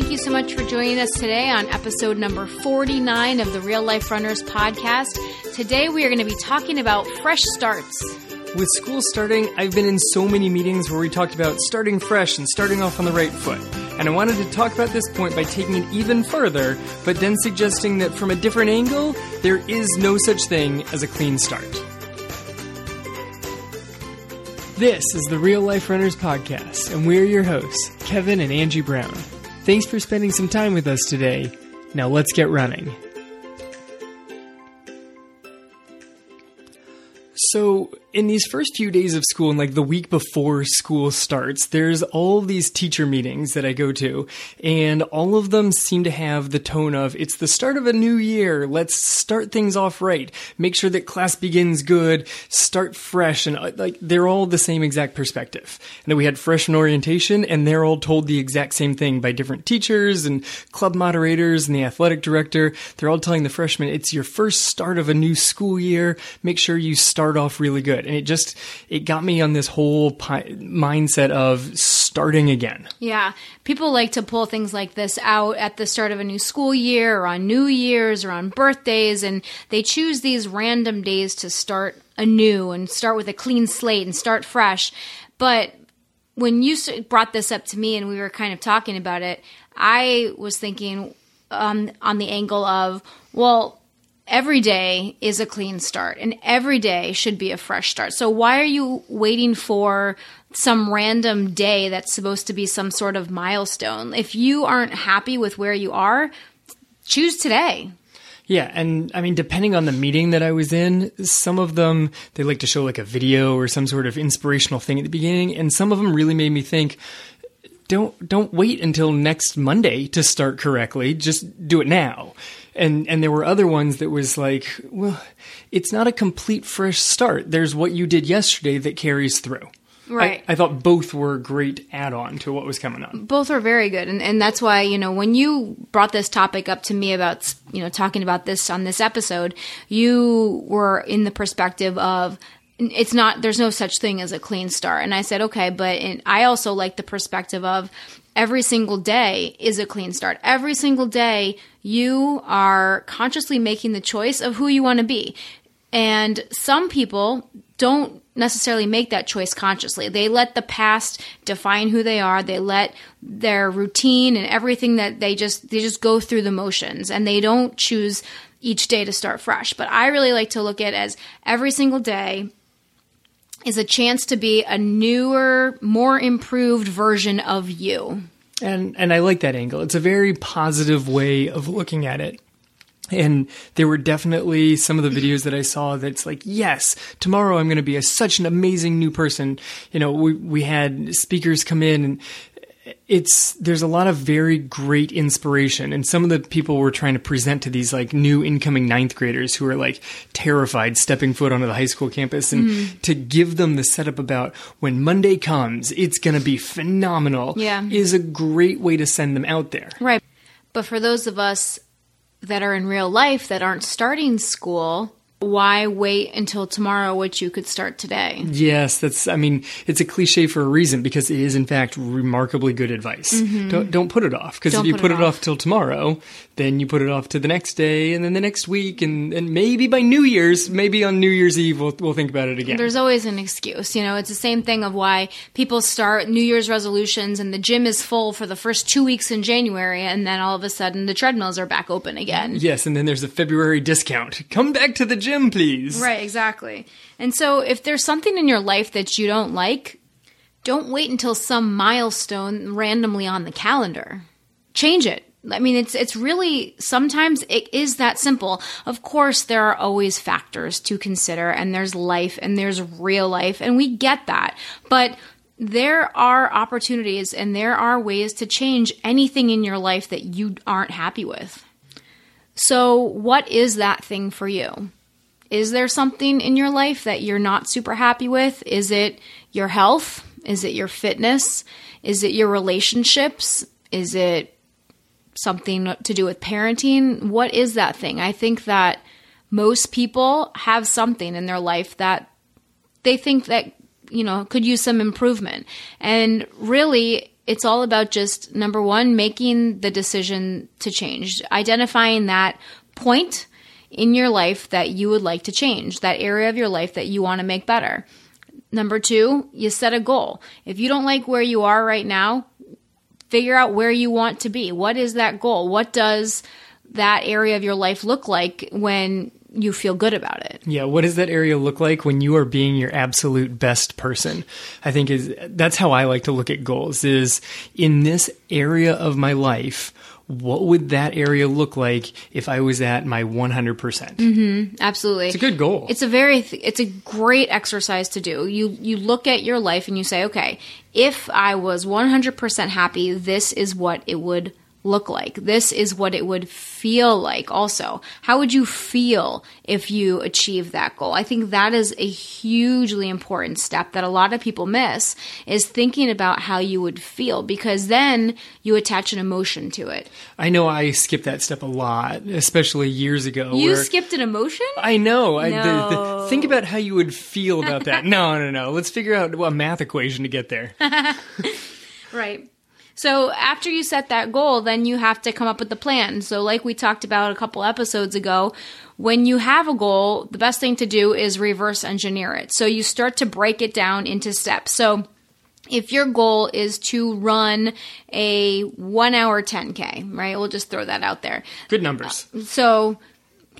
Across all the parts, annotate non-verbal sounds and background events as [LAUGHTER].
thank you so much for joining us today on episode number 49 of the Real Life Runners podcast. Today we are going to be talking about fresh starts. With school starting, I've been in so many meetings where we talked about starting fresh and starting off on the right foot. And I wanted to talk about this point by taking it even further, but then suggesting that from a different angle, there is no such thing as a clean start. This is the Real Life Runners Podcast, and we're your hosts, Kevin and Angie Brown. Thanks for spending some time with us today. Now let's get running. So, in these first few days of school and like the week before school starts, there's all these teacher meetings that I go to, and all of them seem to have the tone of it's the start of a new year. Let's start things off right. Make sure that class begins good, start fresh, and uh, like they're all the same exact perspective. And then we had freshman orientation, and they're all told the exact same thing by different teachers and club moderators and the athletic director. They're all telling the freshmen it's your first start of a new school year. Make sure you start off really good and it just it got me on this whole pi- mindset of starting again. Yeah, people like to pull things like this out at the start of a new school year or on New Year's or on birthdays, and they choose these random days to start anew and start with a clean slate and start fresh. But when you brought this up to me and we were kind of talking about it, I was thinking um, on the angle of, well, every day is a clean start and every day should be a fresh start. So why are you waiting for some random day that's supposed to be some sort of milestone? If you aren't happy with where you are, choose today. Yeah, and I mean, depending on the meeting that I was in, some of them they like to show like a video or some sort of inspirational thing at the beginning, and some of them really made me think. Don't don't wait until next Monday to start correctly. Just do it now and and there were other ones that was like, well, it's not a complete fresh start. There's what you did yesterday that carries through. Right. I, I, thought both were a great add on to what was coming on. Both are very good. And, and that's why, you know, when you brought this topic up to me about, you know, talking about this on this episode, you were in the perspective of, it's not, there's no such thing as a clean start. And I said, okay, but I also like the perspective of every single day is a clean start. Every single day, you are consciously making the choice of who you want to be. And some people don't necessarily make that choice consciously. They let the past define who they are. They let their routine and everything that they just they just go through the motions and they don't choose each day to start fresh. But I really like to look at as every single day is a chance to be a newer, more improved version of you. And and I like that angle. It's a very positive way of looking at it. And there were definitely some of the videos that I saw that's like, yes, tomorrow I'm going to be a, such an amazing new person. You know, we, we had speakers come in and it's there's a lot of very great inspiration and some of the people were trying to present to these like new incoming ninth graders who are like terrified stepping foot onto the high school campus and mm. to give them the setup about when monday comes it's going to be phenomenal yeah. is a great way to send them out there right but for those of us that are in real life that aren't starting school why wait until tomorrow which you could start today yes that's i mean it's a cliche for a reason because it is in fact remarkably good advice mm-hmm. don't, don't put it off because if you put, put it, off. off till tomorrow then you put it off to the next day and then the next week and, and maybe by new year's maybe on new year's eve we'll, we'll think about it again there's always an excuse you know it's the same thing of why people start new year's resolutions and the gym is full for the first two weeks in january and then all of a sudden the treadmills are back open again yes and then there's a february discount come back to the gym gym, please. Right, exactly. And so if there's something in your life that you don't like, don't wait until some milestone randomly on the calendar. Change it. I mean, it's it's really sometimes it is that simple. Of course, there are always factors to consider, and there's life and there's real life, and we get that. But there are opportunities and there are ways to change anything in your life that you aren't happy with. So, what is that thing for you? Is there something in your life that you're not super happy with? Is it your health? Is it your fitness? Is it your relationships? Is it something to do with parenting? What is that thing? I think that most people have something in their life that they think that, you know, could use some improvement. And really, it's all about just number one, making the decision to change, identifying that point in your life that you would like to change, that area of your life that you want to make better. Number two, you set a goal. If you don't like where you are right now, figure out where you want to be. What is that goal? What does that area of your life look like when you feel good about it. Yeah, what does that area look like when you are being your absolute best person? I think is that's how I like to look at goals is in this area of my life, what would that area look like if I was at my 100%? percent mm-hmm, absolutely. It's a good goal. It's a very it's a great exercise to do. You you look at your life and you say, "Okay, if I was 100% happy, this is what it would look like. This is what it would feel like also. How would you feel if you achieve that goal? I think that is a hugely important step that a lot of people miss is thinking about how you would feel because then you attach an emotion to it. I know I skipped that step a lot, especially years ago. You skipped an emotion? I know. No. I, the, the, think about how you would feel about that. [LAUGHS] no, no, no. Let's figure out a math equation to get there. [LAUGHS] right. So after you set that goal, then you have to come up with the plan. So like we talked about a couple episodes ago, when you have a goal, the best thing to do is reverse engineer it. So you start to break it down into steps. So if your goal is to run a one hour 10K, right? We'll just throw that out there. Good numbers. Uh, so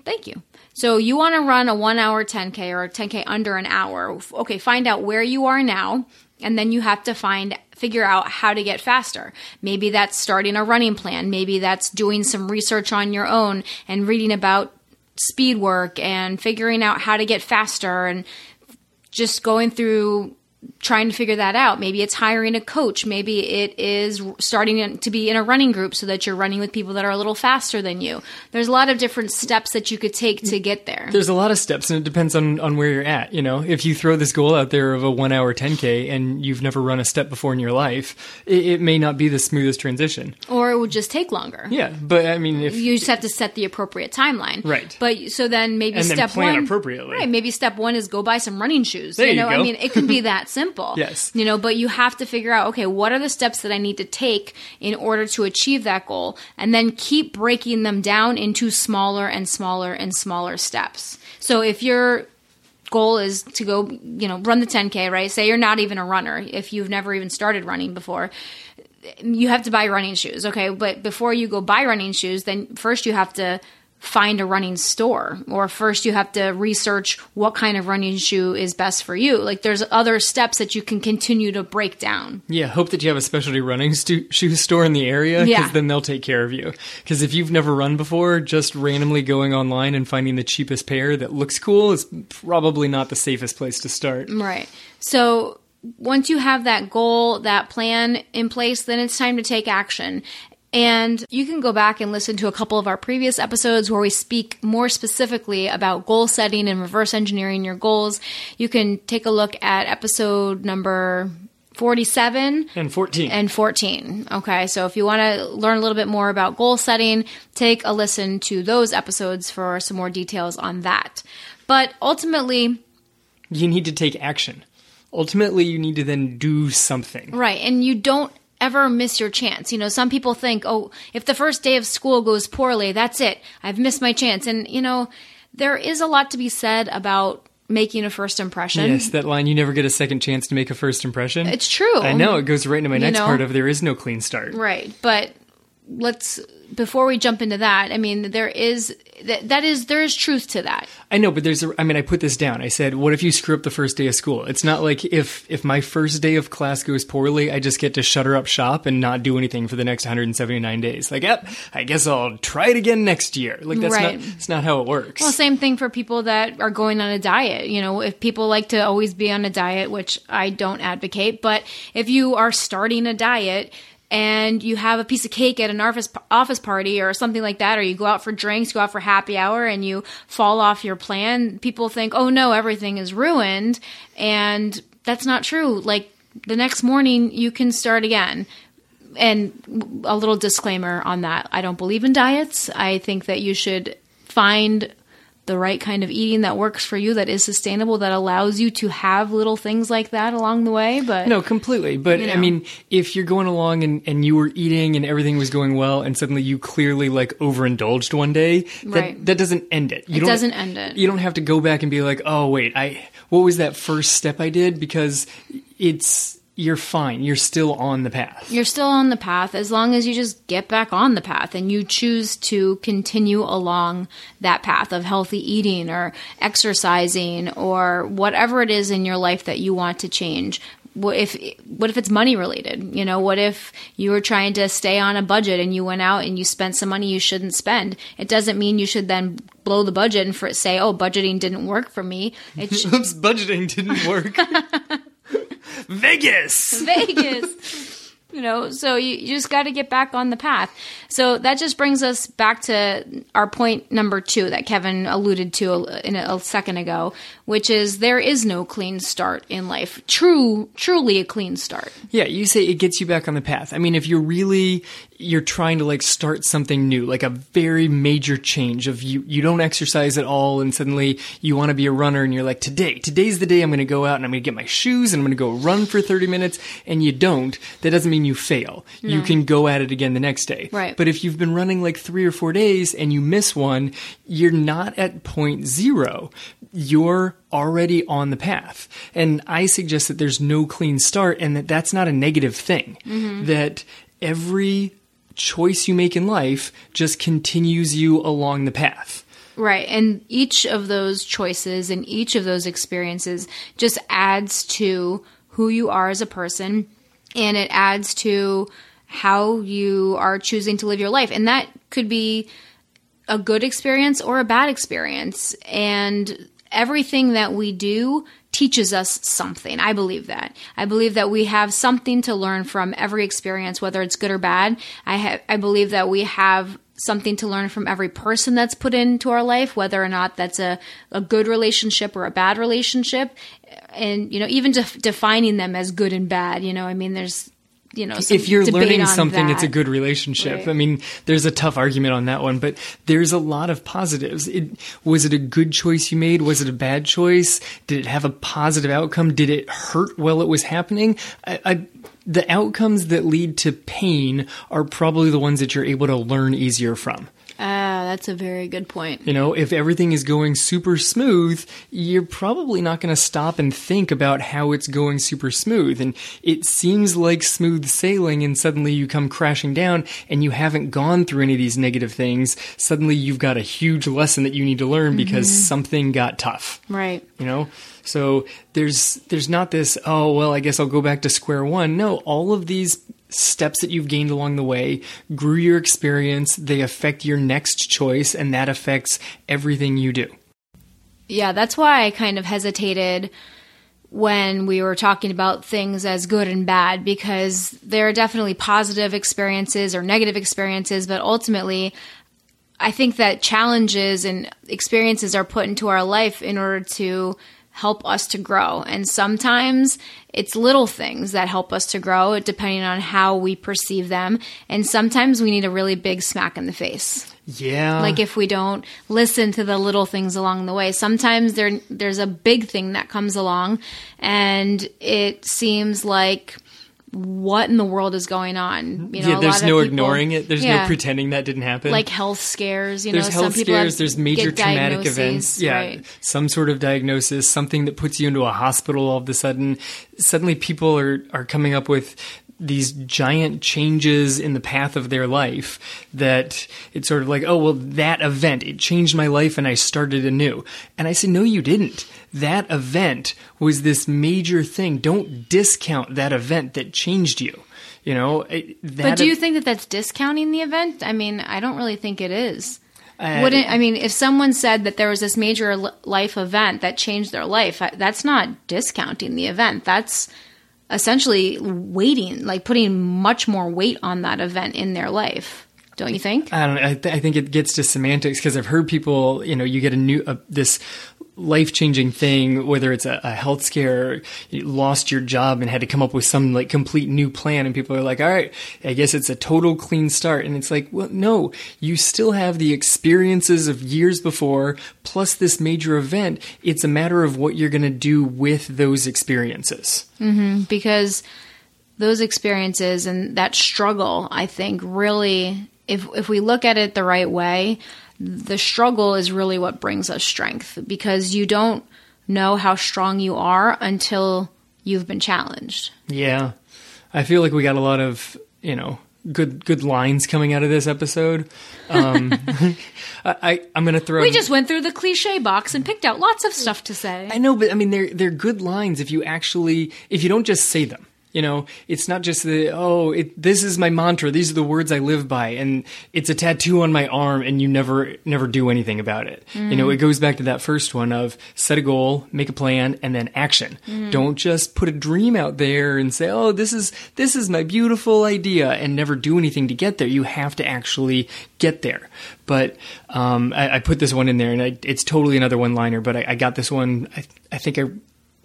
thank you. So you want to run a one hour 10K or a 10K under an hour. Okay, find out where you are now and then you have to find figure out how to get faster. Maybe that's starting a running plan. Maybe that's doing some research on your own and reading about speed work and figuring out how to get faster and just going through trying to figure that out. Maybe it's hiring a coach. Maybe it is starting to be in a running group so that you're running with people that are a little faster than you. There's a lot of different steps that you could take to get there. There's a lot of steps, and it depends on, on where you're at. You know, if you throw this goal out there of a one hour 10K and you've never run a step before in your life, it, it may not be the smoothest transition. Or it would just take longer. Yeah, but I mean, if you just have to set the appropriate timeline. Right. But so then maybe and step then plan one. appropriately. Right. Maybe step one is go buy some running shoes. There you know, you. I mean, it can be [LAUGHS] that simple. Yes. You know, but you have to figure out, okay, what are the steps that I need to take in order to achieve that goal? And then keep breaking them down into smaller and smaller and smaller steps. So if your goal is to go, you know, run the 10K, right? Say you're not even a runner, if you've never even started running before you have to buy running shoes, okay? But before you go buy running shoes, then first you have to find a running store or first you have to research what kind of running shoe is best for you like there's other steps that you can continue to break down Yeah, hope that you have a specialty running stu- shoe store in the area because Yeah. then they'll take care of you. Because if you've never run before, just randomly going online and finding the cheapest pair that looks cool is probably not the safest place to start. right so once you have that goal that plan in place then it's time to take action and you can go back and listen to a couple of our previous episodes where we speak more specifically about goal setting and reverse engineering your goals. You can take a look at episode number 47 And 14. and 14. Okay, so if you want to learn a little bit more about goal setting, take a listen to those episodes for some more details on that. But ultimately, you need to take action. Ultimately, you need to then do something. right, and you don't ever miss your chance. You know, some people think, oh, if the first day of school goes poorly, that's it. I've missed my chance. And, you know, there is a lot to be said about making a first impression. Yes, that line, you never get a second chance to make a first impression. It's true. I know, it goes right into my next know? part of there is no clean start. Right, but let's before we jump into that, I mean, there is that, that is there is truth to that. I know, but there's a, I mean, I put this down. I said, what if you screw up the first day of school? It's not like if, if my first day of class goes poorly, I just get to shutter up shop and not do anything for the next 179 days. Like, yep, I guess I'll try it again next year. Like, that's Right. not, that's not how it works. Well, same thing for people that are going on a diet. You know, if people like to always be on a diet, which I don't advocate, but if you are starting a diet and you have a piece of cake at an office office party or something like that, or you go out for drinks, go out for happy hour, and you fall off your plan, people think, "Oh no, everything is ruined," and that's not true. Like the next morning, you can start again. And a little disclaimer on that: I don't believe in diets. I think that you should find the right kind of eating that works for you that is sustainable that allows you to have little things like that along the way but No, completely. But You I mean, if you're going along and, and you were eating and everything was going well, and suddenly you clearly like overindulged one day, that Right. that doesn't end it. You It doesn't end it. You don't have to go back and be like, oh wait, I what was that first step I did? Because it's you're fine. You're still on the path. you're still on the path as long as you just get back on the path and you choose to continue along that path of healthy eating or exercising or whatever it is in your life that you want to change what if what if it's money related you know what if you were trying to stay on a budget and you went out and you spent some money you shouldn't spend it doesn't mean you should then blow the budget and for say oh budgeting didn't work for me it [LAUGHS] sh- budgeting didn't work. [LAUGHS] Vegas. Vegas. [LAUGHS] You know, so you, you just got to get back on the path. So that just brings us back to our point number two that Kevin alluded to in a, a second ago, which is there is no clean start in life. True, truly a clean start. Yeah, you say it gets you back on the path. I mean, if you're really you're trying to like start something new, like a very major change of you you don't exercise at all and suddenly you want to be a runner and you're like today, today's the day I'm going to go out and I'm going to get my shoes and I'm going to go run for 30 minutes and you don't, that doesn't mean you fail. You can go at it again the next day. Right. But if you've been running like 3 or 4 days and you miss one, you're not at point 0. You're already on the path. And I suggest that there's no clean start and that that's not a negative thing. Mm-hmm. That every choice you make in life just continues you along the path. Right. And each of those choices and each of those experiences just adds to who you are as a person and it adds to how you are choosing to live your life. And that could be a good experience or a bad experience. And everything that we do teaches us something. I believe that. I believe that we have something to learn from every experience, whether it's good or bad. I have, I believe that we have something to learn from every person that's put into our life, whether or not that's a, a good relationship or a bad relationship. And, you know, even def- defining them as good and bad, you know, I mean, there's, you know, if you're learning something, it's a good relationship. Right. I mean, there's a tough argument on that one, but there's a lot of positives. It, was it a good choice you made? Was it a bad choice? Did it have a positive outcome? Did it hurt while it was happening? I, I, the outcomes that lead to pain are probably the ones that you're able to learn easier from. Ah, that's a very good point. You know, if everything is going super smooth, you're probably not going to stop and think about how it's going super smooth. And it seems like smooth sailing, and suddenly you come crashing down and you haven't gone through any of these negative things. Suddenly you've got a huge lesson that you need to learn because something got tough Right. you know so there's there's not this oh well i guess i'll go back to square one no all of these steps that you've gained along the way grew your experience they affect your next choice and that affects everything you do Yeah, that's why I kind of hesitated when we were talking about things as good and bad because there are definitely positive experiences or negative experiences, but ultimately, I think that challenges and experiences are put into our life in order to help us to grow. And sometimes it's little things that help us to grow, depending on how we perceive them. And sometimes we need a really big smack in the face. Yeah. Like if we don't listen to the little things along the way. Sometimes there there's a big thing that comes along and it seems like what in the world is going on? You know yeah a there's no people- ignoring it. There's Yeah. no pretending that didn't happen. Like health scares you there's know health some people scares there's major traumatic events. Yeah right. some sort of diagnosis something that puts you into a hospital all of a sudden. Suddenly people are are coming up with these giant changes in the path of their life that it's sort of like oh well that event it changed my life and I started anew. And I said no you didn't. That event was this major thing. Don't discount that event that changed you you know? It- but do you think that that's discounting the event? I mean i don't really think it is. Uh, wouldn't i mean if someone said that there was this major life event that changed their life that's not discounting the event. That's essentially waiting, like putting much more weight on that event in their life don't you think I don't. I, th- I think it gets to semantics because I've heard people, you know, you get a new uh, this life changing thing, whether it's a, a, health scare, you lost your job and had to come up with some like complete new plan, and people are like, all right, I guess it's a total clean start. And it's like, well, no, you still have the experiences of years before, plus this major event. It's a matter of what you're going to do with those experiences. Mm-hmm, because those experiences and that struggle, I think, really, if, if we look at it the right way, the struggle is really what brings us strength because you don't know how strong you are until you've been challenged. Yeah. I feel like we got a lot of, you know, good good lines coming out of this episode. Um, [LAUGHS] I, I am gonna throw. We just went through the cliche box and picked out lots of stuff to say. I know, but I mean they're they're good lines if you actually if you don't just say them. You know, it's not just the, oh, it, this is my mantra. These are the words I live by. And it's a tattoo on my arm and you never, never do anything about it. Mm. You know, it goes back to that first one of set a goal, make a plan, and then action. Mm. Don't just put a dream out there and say, oh, this is, this is my beautiful idea and never do anything to get there. You have to actually get there. But, um, I, I, put this one in there and I, it's totally another one liner, but I, I got this one. I, I think I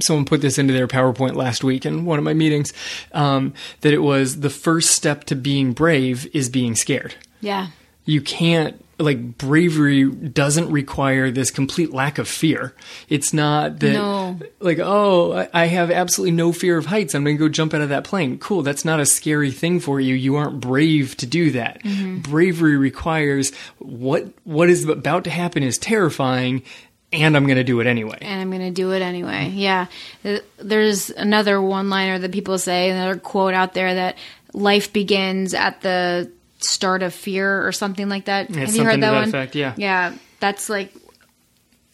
someone put this into their PowerPoint last week in one of my meetings um, that it was the first step to being brave is being scared. Yeah. You can't like bravery doesn't require this complete lack of fear. It's not that no. like oh I have absolutely no fear of heights. I'm going to go jump out of that plane. Cool, that's not a scary thing for you. You aren't brave to do that. Mm-hmm. Bravery requires what what is about to happen is terrifying and I'm going to do it anyway. And I'm going to do it anyway. Yeah. Uh, there's another one liner that people say, another quote out there that life begins at the start of fear or something like that. Have you heard that, that one? Effect, yeah. Yeah. That's like,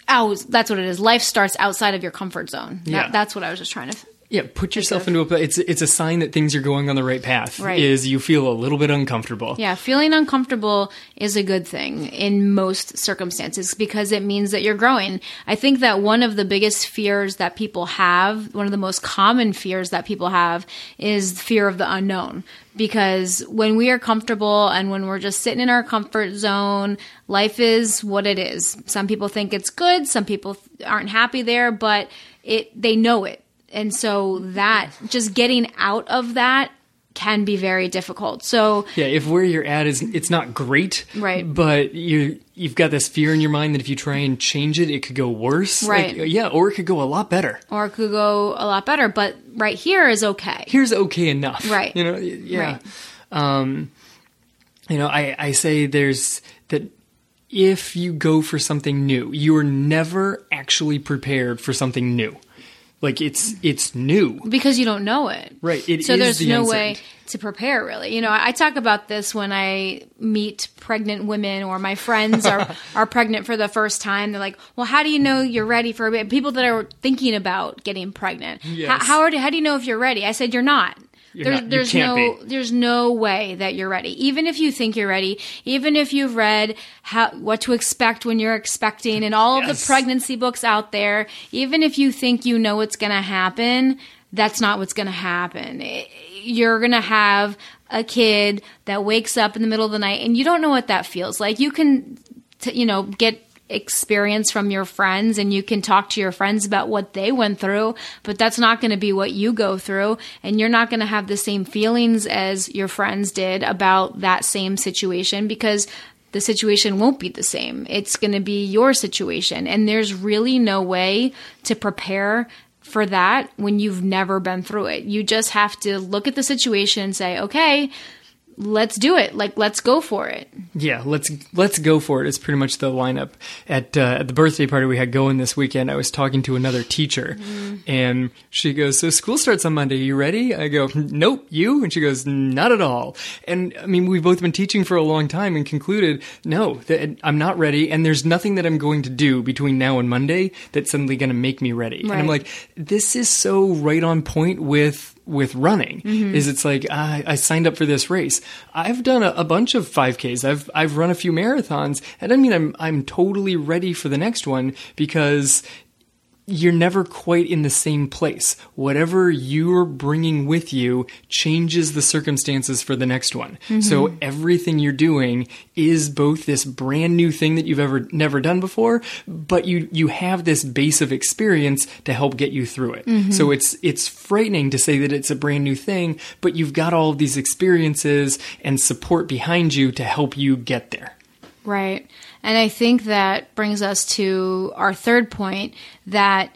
oh, that's what it is. Life starts outside of your comfort zone. That, yeah. That's what I was just trying to yeah, put yourself into a. It's it's a sign that things are going on the right path. Right. Is you feel a little bit uncomfortable. Yeah, feeling uncomfortable is a good thing in most circumstances because it means that you're growing. I think that one of the biggest fears that people have, one of the most common fears that people have, is fear of the unknown. Because when we are comfortable and when we're just sitting in our comfort zone, life is what it is. Some people think it's good, some people aren't happy there, but it they know it and so that just getting out of that can be very difficult. So yeah, if where you're at is it's not great, right? But you you've got this fear in your mind that if you try and change it, it could go worse, right? Like, yeah, or it could go a lot better, or it could go a lot better. But right here is okay. Here's okay enough, right? You know, yeah. Right. Um, you know, I I say there's that if you go for something new, you are never actually prepared for something new. Like it's it's new because you don't know it, right? It so there's the no way to prepare really. You know, I talk about this when I meet pregnant women or my friends are [LAUGHS] are pregnant for the first time. They're like, "Well, how do you know you're ready for a baby?" People that are thinking about getting pregnant. Yes. How, how, are, how do you know if you're ready? I said, "You're not." There, not, there's no be. there's no way that you're ready. Even if you think you're ready, even if you've read how what to expect when you're expecting and all yes. of the pregnancy books out there, even if you think you know what's going to happen, that's not what's going to happen. You're going to have a kid that wakes up in the middle of the night and you don't know what that feels like. You can t- you know get experience from your friends and you can talk to your friends about what they went through, but that's not going to be what you go through. And you're not going to have the same feelings as your friends did about that same situation because the situation won't be the same. It's going to be your situation. And there's really no way to prepare for that when you've never been through it. You just have to look at the situation and say, okay, let's do it. Like, let's go for it. Yeah, let's let's go for it. It's pretty much the lineup at uh, at the birthday party we had going this weekend. I was talking to another teacher, mm. and she goes, "So school starts on Monday. You ready?" I go, "Nope, you." And she goes, "Not at all." And I mean, we've both been teaching for a long time and concluded, no, that I'm not ready, and there's nothing that I'm going to do between now and Monday that's suddenly going to make me ready. Right. And I'm like, this is so right on point with with running mm-hmm. is it's like I, I, signed up for this race. I've done a, a, bunch of 5Ks. I've I've run a few marathons, and I mean I'm I'm totally ready for the next one because you're never quite in the same place. Whatever you're bringing with you changes the circumstances for the next one. Mm-hmm. So everything you're doing is both this brand new thing that you've ever never done before, but you you have this base of experience to help get you through it. Mm-hmm. So it's it's frightening to say that it's a brand new thing, but you've got all of these experiences and support behind you to help you get there. Right. And I think that brings us to our third point that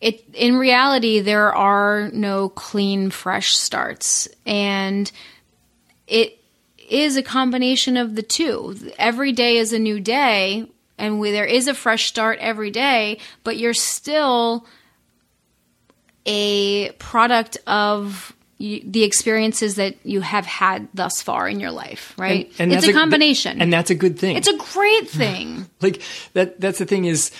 it in reality there are no clean fresh starts and it is a combination of the two. Every day is a new day and we, there is a fresh start every day, but you're still a product of the experiences that you have had thus far in your life, right? And, and it's a combination, and that's a good thing. It's a great thing. [SIGHS] like that. That's the thing is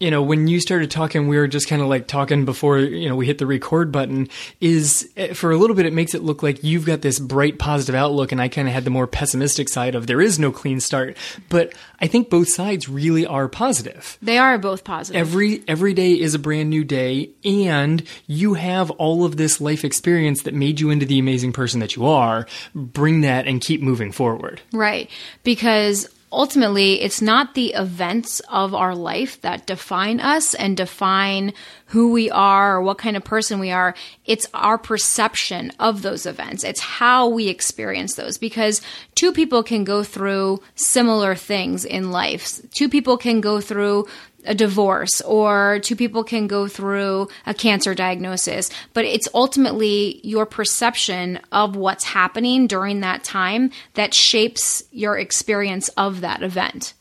you know, when you started talking, we were just kind of like talking before, you know, we hit the record button. Is eh, for a little bit, it makes it look like you've got this bright, positive outlook, and I kind of had the more pessimistic side of there is no clean start. But I think both sides really are positive. They are both positive. Every every day is a brand new day, and you have all of this life experience that made you into the amazing person that you are. Bring that and keep moving forward. Right, because ultimately, it's not the events of our life that define us and define who we are or what kind of person we are. It's our perception of those events. It's how we experience those because two people can go through similar things in life. Two people can go through a divorce or two people can go through a cancer diagnosis, but it's ultimately your perception of what's happening during that time that shapes your experience of that event.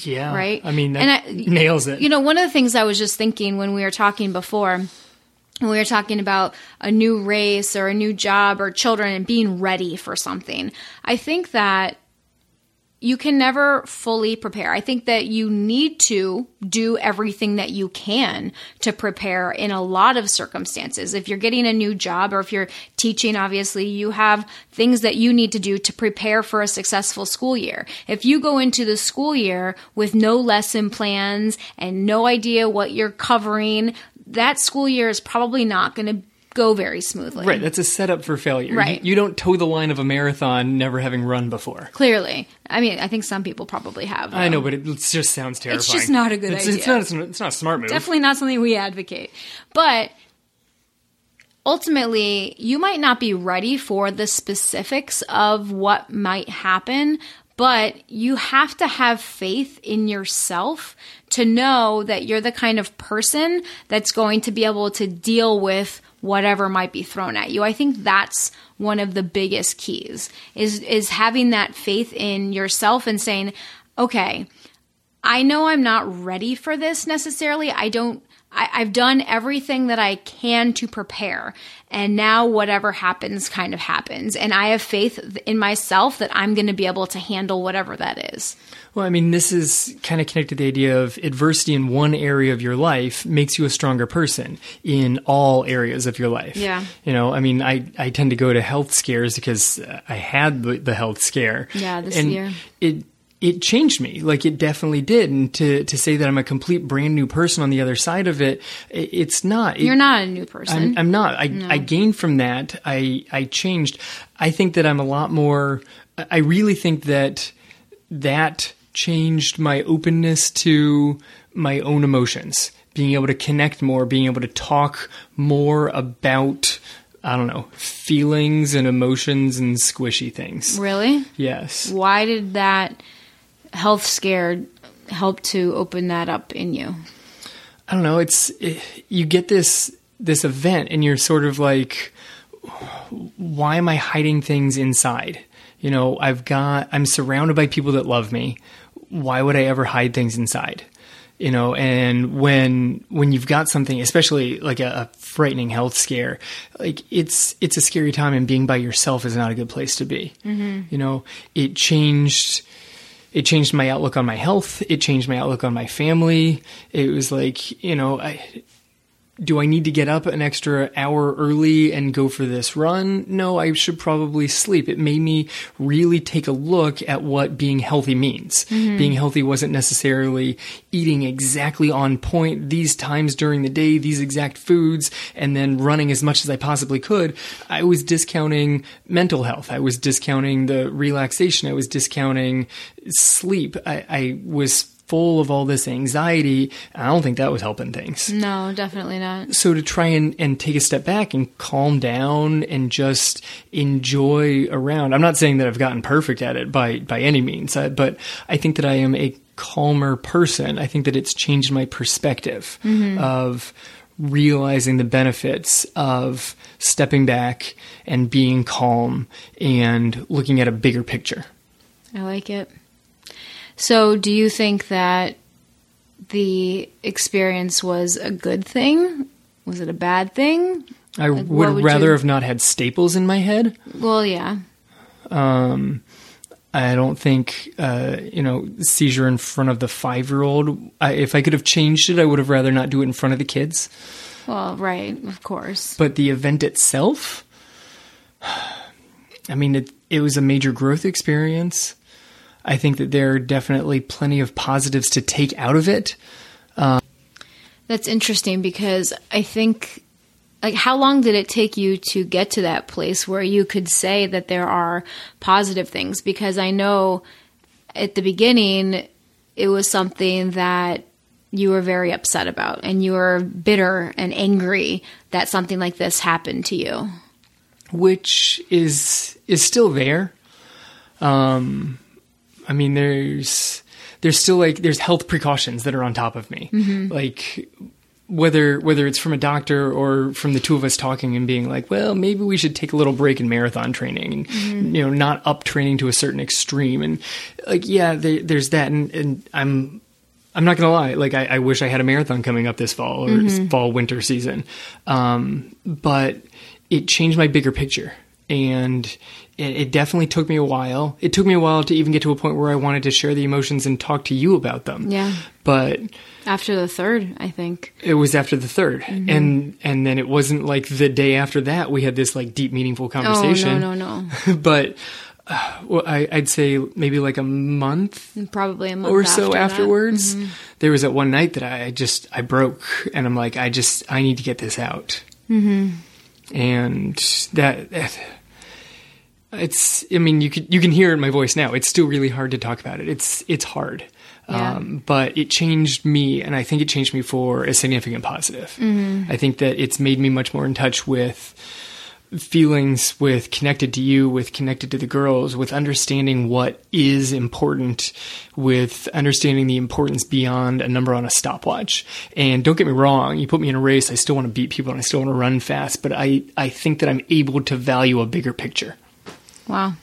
Yeah. Right? I mean, that and I, nails it. You know, one of the things I was just thinking when we were talking before, when we were talking about a new race or a new job or children and being ready for something, I think that you can never fully prepare. I think that you need to do everything that you can to prepare in a lot of circumstances. If you're getting a new job or if you're teaching, obviously, you have things that you need to do to prepare for a successful school year. If you go into the school year with no lesson plans and no idea what you're covering, that school year is probably not going to go very smoothly. Right. That's a setup for failure. Right. You, you, don't toe the line of a marathon never having run before. Clearly. I mean, I think some people probably have. Though. I know, but it just sounds terrifying. It's just not a good it's, idea. It's not, it's, it's not a smart move. Definitely not something we advocate. But ultimately, you might not be ready for the specifics of what might happen, but you have to have faith in yourself to know that you're the kind of person that's going to be able to deal with whatever might be thrown at you. I think that's one of the biggest keys is is having that faith in yourself and saying, "Okay, I know I'm not ready for this necessarily. I don't I, have done everything that I can to prepare. And now whatever happens kind of happens. And I have faith in myself that I'm going to be able to handle whatever that is. Well, I mean, this is kind of connected to the idea of adversity in one area of your life makes you a stronger person in all areas of your life. Yeah. You know, I mean, I, I tend to go to health scares because I had the, the health scare. Yeah, this and year. It, it changed me like it definitely did and to to say that i'm a complete brand new person on the other side of it it's not you're not a new person i'm, I'm not I, no. I gained from that i i changed i think that i'm a lot more i really think that that changed my openness to my own emotions being able to connect more being able to talk more about I don't know, feelings and emotions and squishy things. Really? Yes. Why did that health scare help to open that up in you? I don't know. It's it, you get this this event, and you're sort of like, why am I hiding things inside? You know, I've got I'm surrounded by people that love me. Why would I ever hide things inside? You know, and when when you've got something, especially like a, a frightening health scare, like it's it's a scary time, and being by yourself is not a good place to be. Mm-hmm. You know, it changed it changed my outlook on my health. It changed my outlook on my family. It was like, you know, I, do I need to get up an extra hour early and go for this run? No, I should probably sleep. It made me really take a look at what being healthy means. Mm-hmm. Being healthy wasn't necessarily eating exactly on point these times during the day, these exact foods, and then running as much as I possibly could. I was discounting mental health. I was discounting the relaxation. I was discounting sleep. I, I was full of all this anxiety. I don't think that was helping things. No, definitely not. So to try and, and take a step back and calm down and just enjoy around. I'm not saying that I've gotten perfect at it by, by any means, but I think that I am a calmer person. I think that it's changed my perspective mm-hmm. of realizing the benefits of stepping back and being calm and looking at a bigger picture. I like it. So, do you think that the experience was a good thing? Was it a bad thing? I like, would, would, rather you... have not had staples in my head. Well, yeah. Um, I don't think, uh, you know, seizure in front of the five year old. If I could have changed it, I would have rather not do it in front of the kids. Well, right, of course. But the event itself, [SIGHS] I mean, it, it was a major growth experience. I think that there are definitely plenty of positives to take out of it. Um, That's interesting because I think, like, how long did it take you to get to that place where you could say that there are positive things? Because I know at the beginning it was something that you were very upset about and you were bitter and angry that something like this happened to you which is is still there um I mean, there's there's still like there's health precautions that are on top of me, mm-hmm. like whether whether it's from a doctor or from the two of us talking and being like, well, maybe we should take a little break in marathon training and mm-hmm. you know not up training to a certain extreme and like yeah, there, there's that and, and I'm I'm not gonna lie, like I, I, wish I had a marathon coming up this fall or mm-hmm. fall winter season, um, but it changed my bigger picture and it, it, definitely took me a while. It took me a while to even get to a point where I wanted to share the emotions and talk to you about them. Yeah. But after the third, I think it was after the 3rd mm-hmm. and and then it wasn't like the day after that we had this like deep, meaningful conversation. Oh no, no, no. [LAUGHS] but uh, well, I, would say maybe like a month, probably a month or so after afterwards. Mm-hmm. There was that one night that I just I broke, and I'm like, I just I need to get this out. Mm-hmm. And that, that it's i mean you can you can hear it in my voice now. It's still really hard to talk about it. It's it's hard. Yeah. um, but it changed me and i think it changed me for a significant positive. Mm-hmm. i think that it's made me much more in touch with feelings with connected to you with connected to the girls with understanding what is important with understanding the importance beyond a number on a stopwatch. And don't get me wrong you put me in a race i still want to beat people and i still want to run fast but i i think that i'm able to value a bigger picture Wow.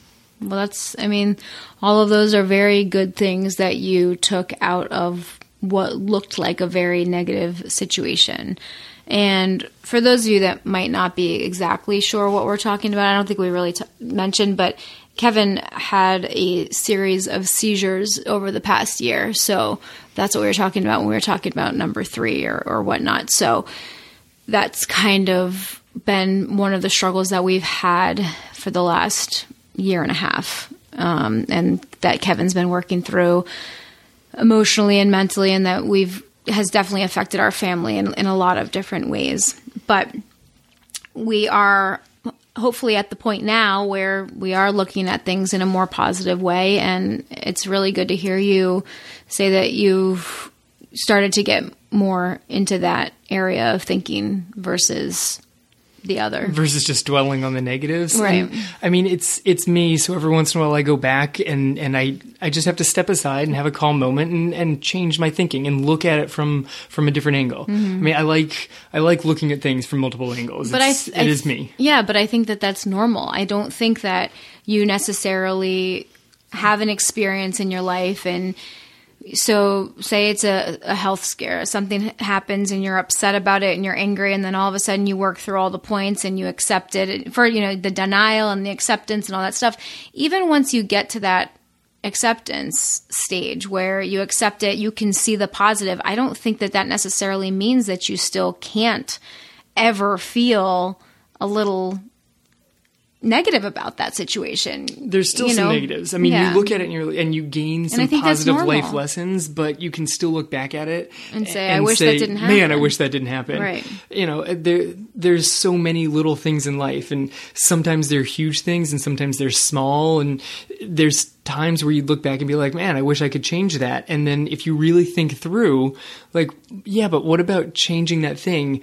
Well, that's, I mean, all of those are very good things that you took out of what looked like a very negative situation. And for those of you that might not be exactly sure what we're talking about, I don't think we really t- mentioned, but Kevin had a series of seizures over the past year. So that's what we were talking about when we were talking about number three or, or whatnot. So that's kind of been one of the struggles that we've had for the last year and a half, um, and that Kevin's been working through emotionally and mentally, and that we've has definitely affected our family in, in a lot of different ways. But we are hopefully at the point now where we are looking at things in a more positive way, and it's really good to hear you say that you've started to get more into that area of thinking versus the other versus just dwelling on the negatives. Right. And, I mean, it's it's me. So every once in a while, I go back and and I I just have to step aside and have a calm moment and and change my thinking and look at it from from a different angle. Mm-hmm. I mean, I like I like looking at things from multiple angles. But it's, I, I, it is me. Yeah, but I think that that's normal. I don't think that you necessarily have an experience in your life and so say it's a, a, health scare something happens and you're upset about it and you're angry and then all of a sudden you work through all the points and you accept it for you know the denial and the acceptance and all that stuff even once you get to that acceptance stage where you accept it, you can see the positive. I don't think that that necessarily means that you still can't ever feel a little negative about that situation. There's still you some know? negatives. I mean, Yeah. you look at it and you and you gain some positive life lessons, but you can still look back at it And say, "I wish that didn't happen." Man, I wish that didn't happen. Right. You know, uh, there there's so many little things in life, and sometimes they're huge things, and sometimes they're small, and there's times where you look back and be like, "Man, I wish I could change that." And then if you really think through, like, yeah, but what about changing that thing?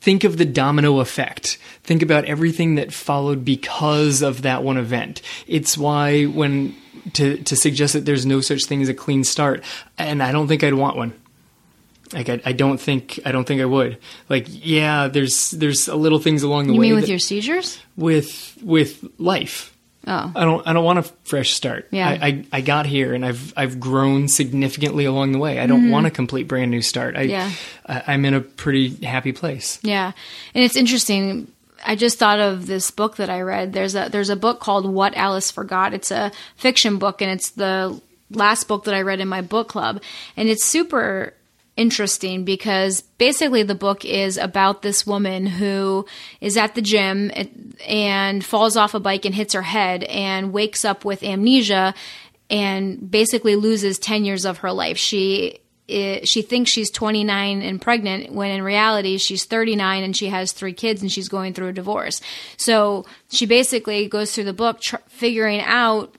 Think of the domino effect. Think about everything that followed because of that one event. It's why when to to suggest that there's no such thing as a clean start, and I don't think I'd want one. Like I, I don't think I don't think I would. Like yeah, there's there's a little things along the You way You mean with your seizures? with with life. Oh. I don't I don't want a fresh start. Yeah. I, I, I got here and I've I've grown significantly along the way. I don't want a complete brand new start. I, Mm-hmm. Yeah. I I'm in a pretty happy place. Yeah, and it's interesting. I just thought of this book that I read. There's a there's a book called What Alice Forgot. It's a fiction book, and it's the last book that I read in my book club, and it's super interesting because basically the book is about this woman who is at the gym and falls off a bike and hits her head and wakes up with amnesia and basically loses 10 years of her life. She she thinks she's 29 and pregnant when in reality she's 39 and she has three kids and she's going through a divorce. So she basically goes through the book tr- figuring out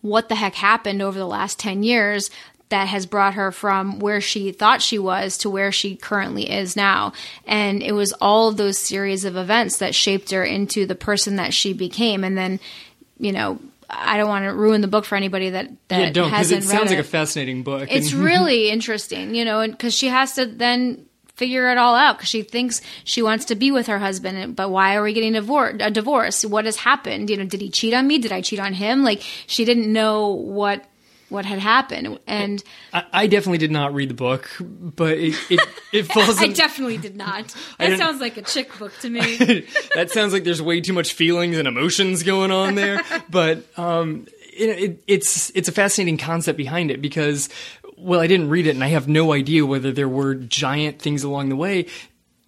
what the heck happened over the last 10 years that has brought her from where she thought she was to where she currently is now. And it was all of those series of events that shaped her into the person that she became. And then, you know, I don't want to ruin the book for anybody that, that Yeah, don't because hasn't it sounds it. like a fascinating book. It's [LAUGHS] really interesting, you know, because she has to then figure it all out because she thinks she wants to be with her husband, but why are we getting divor- a divorce? What has happened? You know, did he cheat on me? Did I cheat on him? Like she didn't know what what had happened, and I, I definitely did not read the book, but it it, it [LAUGHS] falls. I in- definitely did not. [LAUGHS] That sounds like a chick book to me. [LAUGHS] that sounds like there's way too much feelings and emotions going on there. but um, it, it, it's it's a fascinating concept behind it because well, I didn't read it and I have no idea whether there were giant things along the way.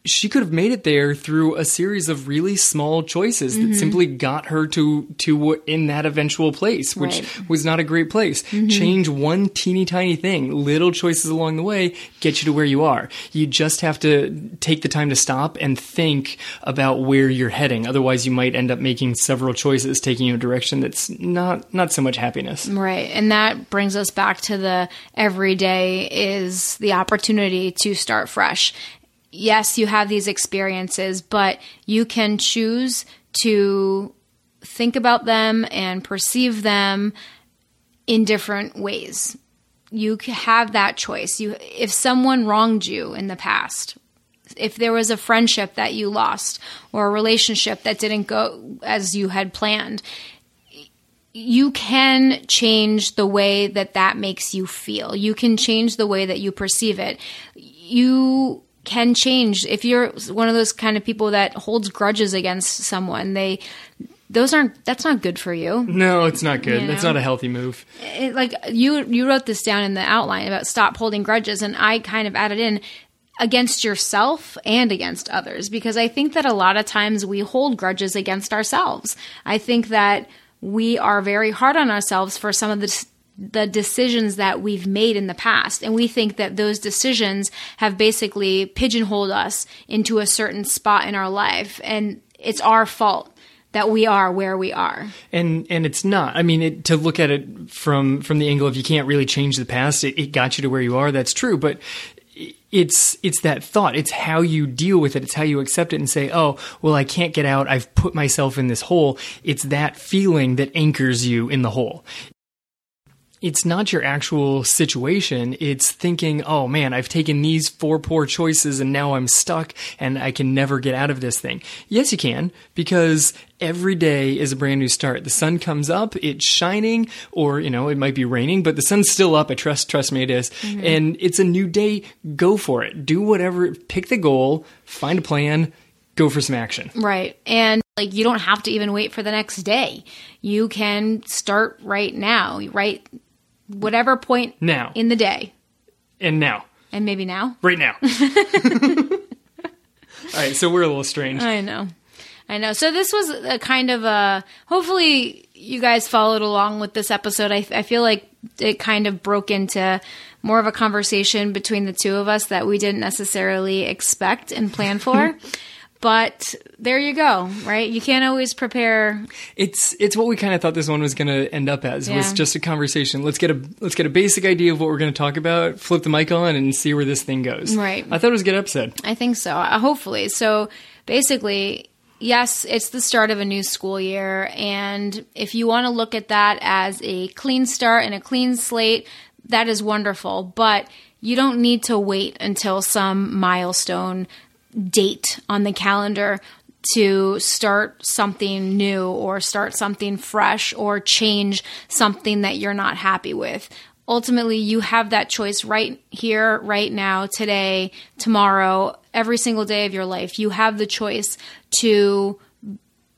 She could have made it there through a series of really small choices Mm-hmm. that simply got her to to in that eventual place, which Right. Mm-hmm. was not a great place. Change one teeny tiny thing, little choices along the way get you to where you are. You just have to take the time to stop and think about where you're heading. Otherwise, you might end up making several choices taking you a direction that's not not so much happiness. Right. And that brings us back to the everyday is the opportunity to start fresh. Yes, you have these experiences, but you can choose to think about them and perceive them in different ways. You have that choice. You if someone wronged you in the past, if there was a friendship that you lost or a relationship that didn't go as you had planned, you can change the way that that makes you feel. You can change the way that you perceive it. You can change if you're one of those kind of people that holds grudges against someone. They those aren't that's not good for you. No, it's not good. You That's know? not a healthy move. It, like you you wrote this down in the outline about stop holding grudges and I kind of added in against yourself and against others because I think that a lot of times we hold grudges against ourselves. I think that we are very hard on ourselves for some of the the decisions that we've made in the past. And we think that those decisions have basically pigeonholed us into a certain spot in our life. And it's our fault that we are where we are. and and it's not. I mean it, to look at it from from the angle of you can't really change the past it, it got you to where you are that's true. But it's it's that thought. It's how you deal with it. It's how you accept it and say oh well i can't get out. I've put myself in this hole. It's that feeling that anchors you in the hole it's not your actual situation. It's thinking, oh man, I've taken these four poor choices and now I'm stuck and I can never get out of this thing. Yes, you can, because every day is a brand new start. The sun comes up, it's shining, or, you know, it might be raining, but the sun's still up. I trust, trust me, it is. Mm-hmm. And it's a new day. Go for it. Do whatever, pick the goal, find a plan, go for some action. Right. And Like you don't have to even wait for the next day. You can start right now, right? Whatever point Now. in the day. And now. And maybe now. Right now. [LAUGHS] All right, so we're a little strange. I know. I know. So this was a kind of a. Hopefully, you guys followed along with this episode. I, I feel like it kind of broke into more of a conversation between the two of us that we didn't necessarily expect and plan for. [LAUGHS] but there you go, right? You can't always prepare. It's it's what we kind of thought this one was going to end up as was just a conversation. Let's get a let's get a basic idea of what we're going to talk about. Flip the mic on and see where this thing goes. Right. I thought it was a good episode. I think so. Uh, hopefully. So basically, yes, it's the start of a new school year. And if you want to look at that as a clean start and a clean slate, that is wonderful. But you don't need to wait until some milestone date on the calendar to start something new or start something fresh or change something that you're not happy with. Ultimately, you have that choice right here, right now, today, tomorrow, every single day of your life. You have the choice to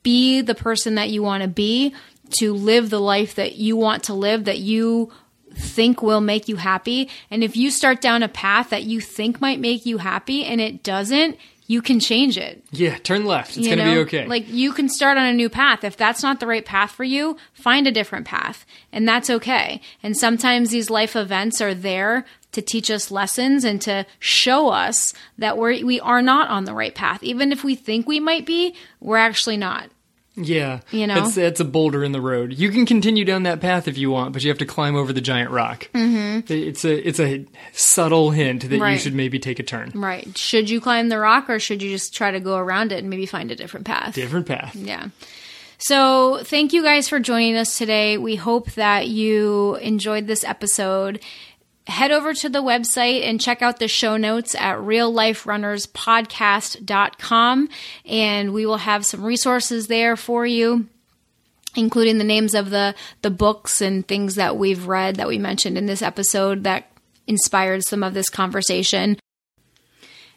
be the person that you want to be, to live the life that you want to live, that you think will make you happy. And if you start down a path that you think might make you happy and it doesn't, you can change it. Yeah, turn left. It's You going to be know? okay. Like you can start on a new path. If that's not the right path for you, find a different path. And that's okay. And sometimes these life events are there to teach us lessons and to show us that we're we are not on the right path. Even if we think we might be, we're actually not. Yeah, you know? it's it's a boulder in the road. You can continue down that path if you want, but you have to climb over the giant rock. Mm-hmm. It's a it's a subtle hint that you should maybe take a turn. Right. Should you climb the rock or should you just try to go around it and maybe find a different path? Different path. Yeah. So, thank you guys for joining us today. We hope that you enjoyed this episode. Head over to the website and check out the show notes at realliferunnerspodcast.com and we will have some resources there for you including the names of the the books and things that we've read that we mentioned in this episode that inspired some of this conversation.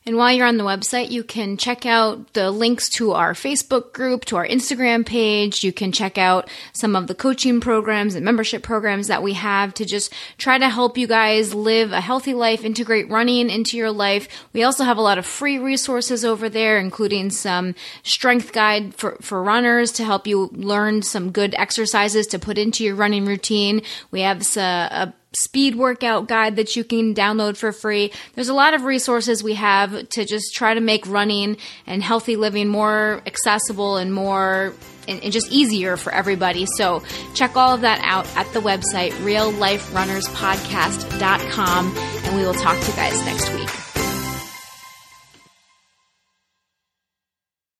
And while you're on the website, you can check out the links to our Facebook group, to our Instagram page. You can check out some of the coaching programs and membership programs that we have to just try to help you guys live a healthy life, integrate running into your life. We also have a lot of free resources over there, including some strength guide for, for runners to help you learn some good exercises to put into your running routine. We have a, a speed workout guide that you can download for free. There's a lot of resources we have to just try to make running and healthy living more accessible and more and, just easier for everybody. So check all of that out at the website realliferunnerspodcast.com and we will talk to you guys next week.